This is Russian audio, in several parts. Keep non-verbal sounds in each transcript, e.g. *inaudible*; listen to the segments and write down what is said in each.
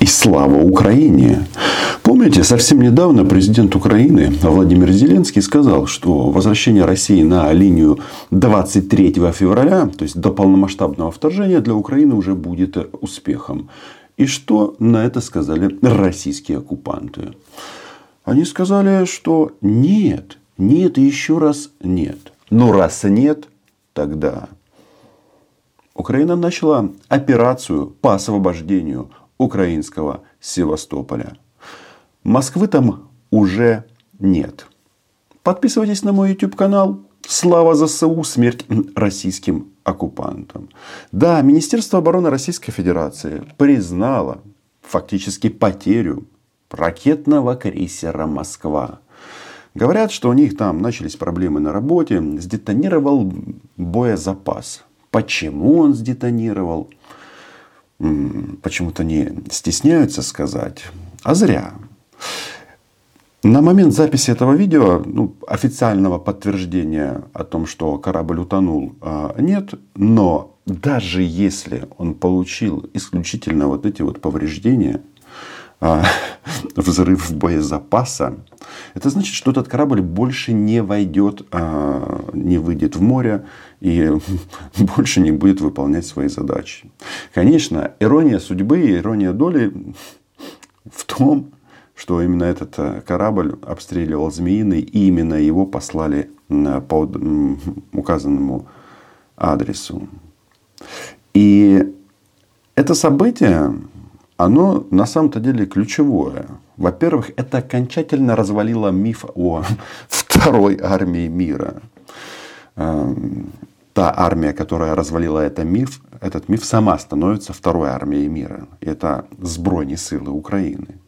И слава Украине! Помните, совсем недавно президент Украины Владимир Зеленский сказал, что возвращение России на линию 23 февраля, то есть до полномасштабного вторжения, для Украины уже будет успехом. И что на это сказали российские оккупанты? Они сказали, что нет, нет и еще раз нет. Но раз нет, тогда Украина начала операцию по освобождению украинского Севастополя. Москвы там уже нет. Подписывайтесь на мой YouTube канал. Слава ЗСУ, смерть российским оккупантам. Да, Министерство обороны Российской Федерации признало фактически потерю ракетного крейсера «Москва». Говорят, что у них там начались проблемы на работе, сдетонировал боезапас. Почему он сдетонировал? Почему-то не стесняются сказать. А зря. На момент записи этого видео ну, официального подтверждения о том, что корабль утонул, а, нет. Но даже если он получил исключительно вот эти вот повреждения, *laughs* взрыв боезапаса, это значит, что этот корабль больше не войдет, а, не выйдет в море и *laughs* больше не будет выполнять свои задачи. Конечно, ирония судьбы и ирония доли в том, что именно этот э, корабль обстреливал Змеиный, и именно его послали по указанному адресу. И это событие оно на самом-то деле ключевое. Во-первых, это окончательно развалило миф о *laughs* второй армии мира. Эм, та армия, которая развалила этот миф, этот миф сама становится второй армией мира. Это сбройные силы Украины.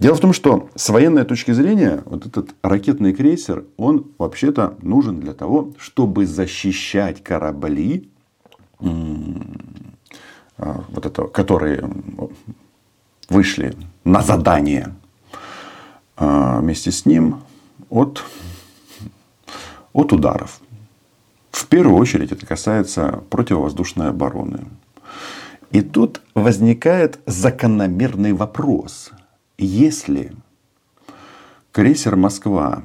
Дело в том, что с военной точки зрения вот этот ракетный крейсер, он вообще-то нужен для того, чтобы защищать корабли а, вот это, которые вышли на задание а, вместе с ним от, от ударов. В первую очередь это касается противовоздушной обороны. И тут возникает закономерный вопрос. Если крейсер Москва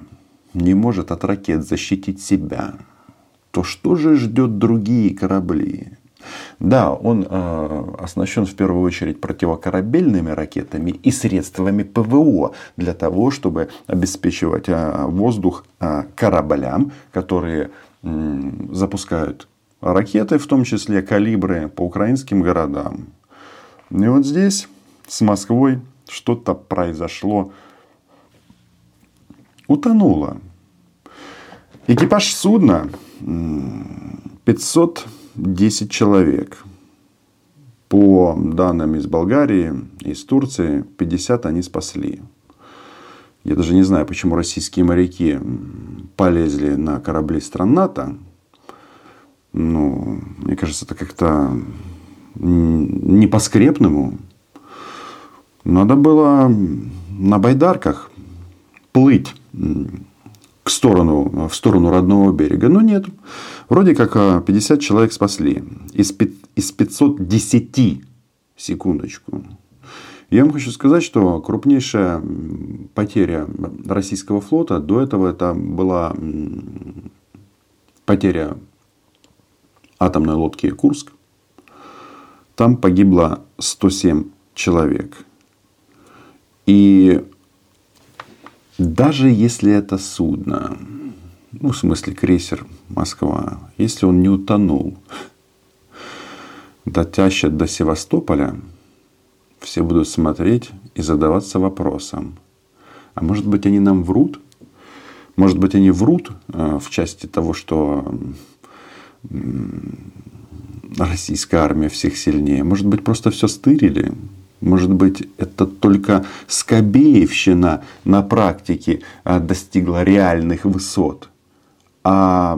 не может от ракет защитить себя, то что же ждет другие корабли? Да, он э, оснащен в первую очередь противокорабельными ракетами и средствами ПВО для того, чтобы обеспечивать э, воздух э, кораблям, которые э, запускают ракеты, в том числе калибры по украинским городам. И вот здесь с Москвой что-то произошло. Утонуло. Экипаж судна 500 10 человек. По данным из Болгарии, из Турции, 50 они спасли. Я даже не знаю, почему российские моряки полезли на корабли стран НАТО. Ну, мне кажется, это как-то не по-скрепному. Надо было на байдарках плыть к сторону, в сторону родного берега. Но нет. Вроде как 50 а, человек спасли. Из, из 510, секундочку. Я вам хочу сказать, что крупнейшая потеря российского флота до этого это была потеря атомной лодки Курск. Там погибло 107 человек. И даже если это судно, ну, в смысле крейсер Москва, если он не утонул, дотащат до Севастополя, все будут смотреть и задаваться вопросом, а может быть они нам врут? Может быть они врут э, в части того, что российская армия всех сильнее. Может быть просто все стырили. Может быть, это только Скобеевщина на практике э, достигла реальных высот. А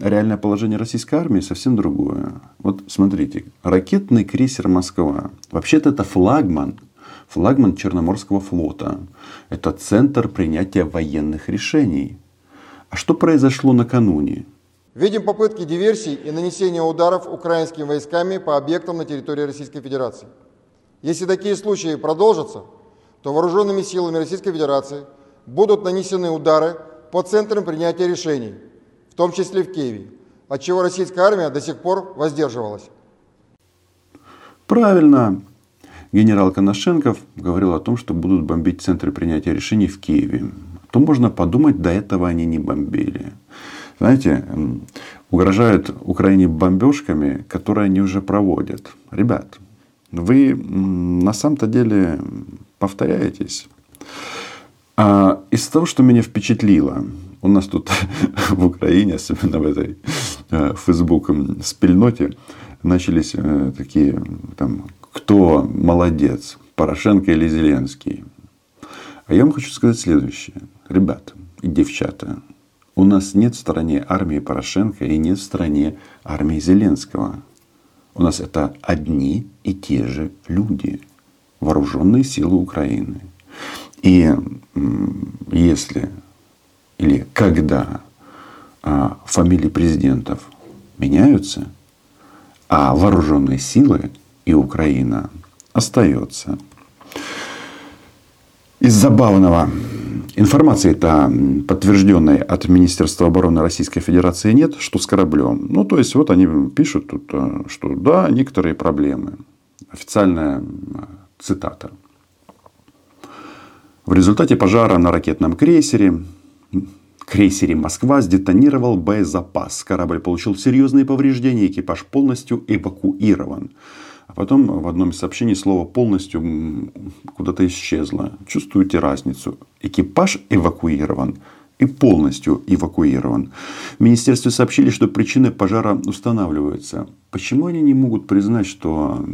реальное положение российской армии совсем другое. Вот смотрите, ракетный крейсер Москва. Вообще-то это флагман, флагман Черноморского флота. Это центр принятия военных решений. А что произошло накануне? Видим попытки диверсий и нанесения ударов украинскими войсками по объектам на территории Российской Федерации. Если такие случаи продолжатся, то вооруженными силами Российской Федерации будут нанесены удары по центрам принятия решений, в том числе в Киеве, от чего российская армия до сих пор воздерживалась. Правильно. Генерал Коношенков говорил о том, что будут бомбить центры принятия решений в Киеве. То можно подумать, до этого они не бомбили. Знаете, угрожают Украине бомбежками, которые они уже проводят. Ребят, вы на самом-то деле повторяетесь. А из того, что меня впечатлило, у нас тут *laughs* в Украине, особенно в этой э, Facebook спильноте, начались э, такие, там, кто молодец, Порошенко или Зеленский. А я вам хочу сказать следующее. Ребята и девчата, у нас нет в стране армии Порошенко и нет в стране армии Зеленского. У нас это одни и те же люди, вооруженные силы Украины. И если или когда а, фамилии президентов меняются, а вооруженные силы и Украина остается. Из забавного информации-то подтвержденной от Министерства обороны Российской Федерации нет, что с кораблем. Ну, то есть, вот они пишут тут, э, что да, некоторые проблемы. Официальная цитата. В результате пожара на ракетном крейсере крейсере «Москва» сдетонировал боезапас. Корабль получил серьезные повреждения, экипаж полностью эвакуирован. Потом в одном из сообщений слово полностью куда-то исчезло. Чувствуете разницу? Экипаж эвакуирован и полностью эвакуирован. В министерстве сообщили, что причины пожара устанавливаются. Почему они не могут признать, что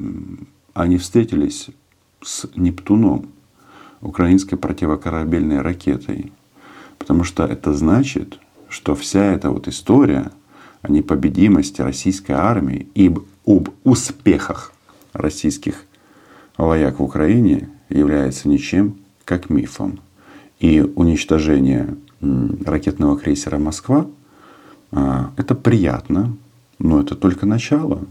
они встретились с Нептуном, украинской противокорабельной ракетой? Потому что это значит, что вся эта вот история о непобедимости российской армии и об успехах российских вояк в Украине является ничем, как мифом. И уничтожение ракетного крейсера «Москва» а, – это приятно, но это только начало.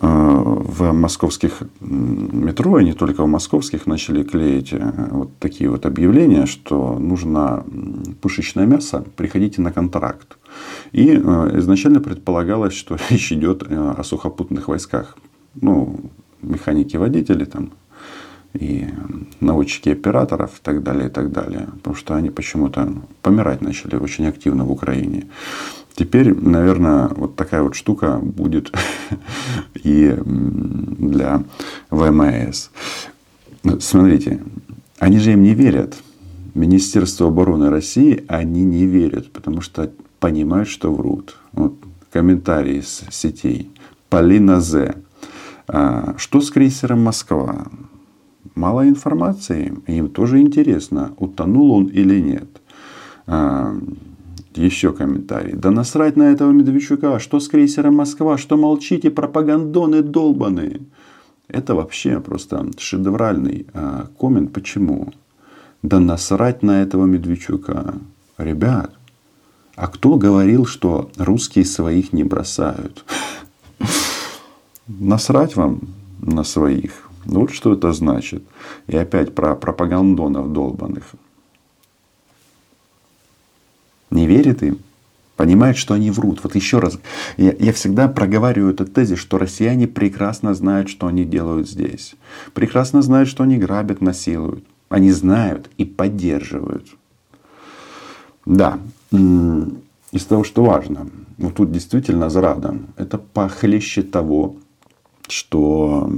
А, в московских метро, и не только в московских, начали клеить э, вот такие вот объявления, что нужно пушечное мясо, приходите на контракт. И э, изначально предполагалось, что *laughs* речь идет э, о сухопутных войсках ну, механики водители там, и наводчики операторов и так далее, и так далее. Потому что они почему-то помирать начали очень активно в Украине. Теперь, наверное, вот такая вот штука будет *laughs* и для ВМС. Смотрите, они же им не верят. Министерство обороны России они не верят, потому что понимают, что врут. Вот комментарии с сетей. Полина З. А, что с крейсером «Москва»? Мало информации, им тоже интересно, утонул он или нет. А, еще комментарий. Да насрать на этого Медведчука. Что с крейсером Москва? Что молчите, пропагандоны долбаные? Это вообще просто шедевральный а, коммент. Почему? Да насрать на этого Медведчука. Ребят, а кто говорил, что русские своих не бросают? Насрать вам на своих. Вот что это значит. И опять про пропагандонов долбанных. Не верит им. Понимает, что они врут. Вот еще раз, я, я всегда проговариваю этот тезис, что россияне прекрасно знают, что они делают здесь. Прекрасно знают, что они грабят, насилуют. Они знают и поддерживают. Да, из того, что важно. Вот тут действительно зрада. Это похлеще того, что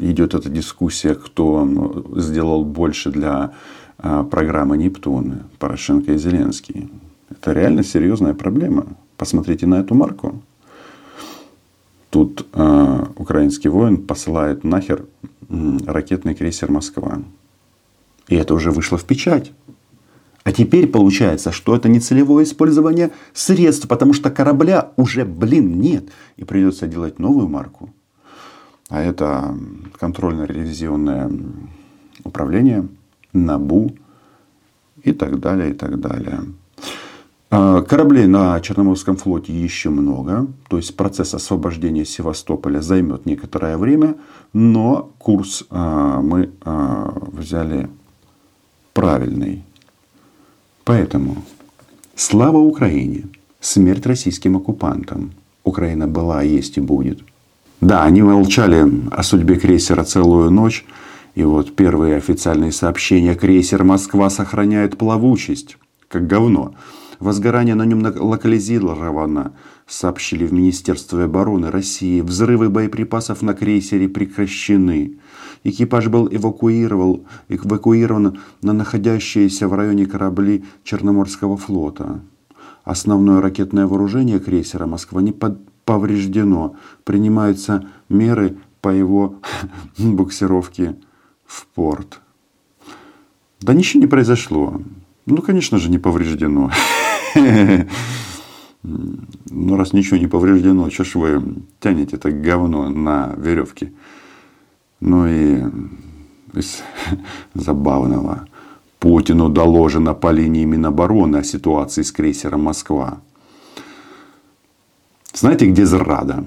идет эта дискуссия, кто сделал больше для а, программы Нептун, Порошенко и Зеленский. Это реально серьезная проблема. Посмотрите на эту марку. Тут э, украинский воин посылает нахер ракетный крейсер Москва. И это уже вышло в печать. А теперь получается, что это не целевое использование средств, потому что корабля уже, блин, нет. И придется делать новую марку а это контрольно-ревизионное управление, НАБУ и так далее, и так далее. А, кораблей на Черноморском флоте еще много. То есть процесс освобождения Севастополя займет некоторое время. Но курс а, мы а, взяли правильный. Поэтому слава Украине, смерть российским оккупантам. Украина была, есть и будет. Да, они молчали о судьбе крейсера целую ночь. И вот первые официальные сообщения. Крейсер «Москва» сохраняет плавучесть. Как говно. Возгорание на нем локализировано, сообщили в Министерстве обороны России. Взрывы боеприпасов на крейсере прекращены. Экипаж был эвакуирован, эвакуирован на находящиеся в районе корабли Черноморского флота. Основное ракетное вооружение крейсера «Москва» не под, повреждено. Принимаются меры по его *laughs* буксировке в порт. Да ничего не произошло. Ну, конечно же, не повреждено. *laughs* Ну, раз ничего не повреждено, что ж вы тянете это говно на веревке? Ну и из *laughs* забавного. Путину доложено по линии Минобороны о ситуации с крейсером «Москва». Знаете, где зрада?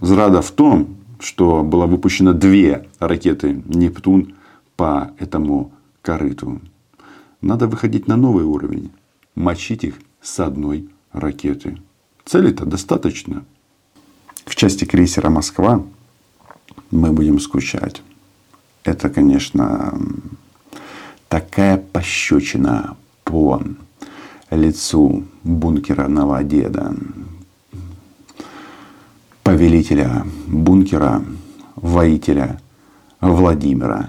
Зрада в том, что было выпущено две ракеты «Нептун» по этому корыту. Надо выходить на новый уровень. Мочить их с одной ракеты. Цели-то достаточно. В части крейсера «Москва» мы будем скучать. Это, конечно, такая пощечина по лицу бункера Новодеда, повелителя бункера, воителя Владимира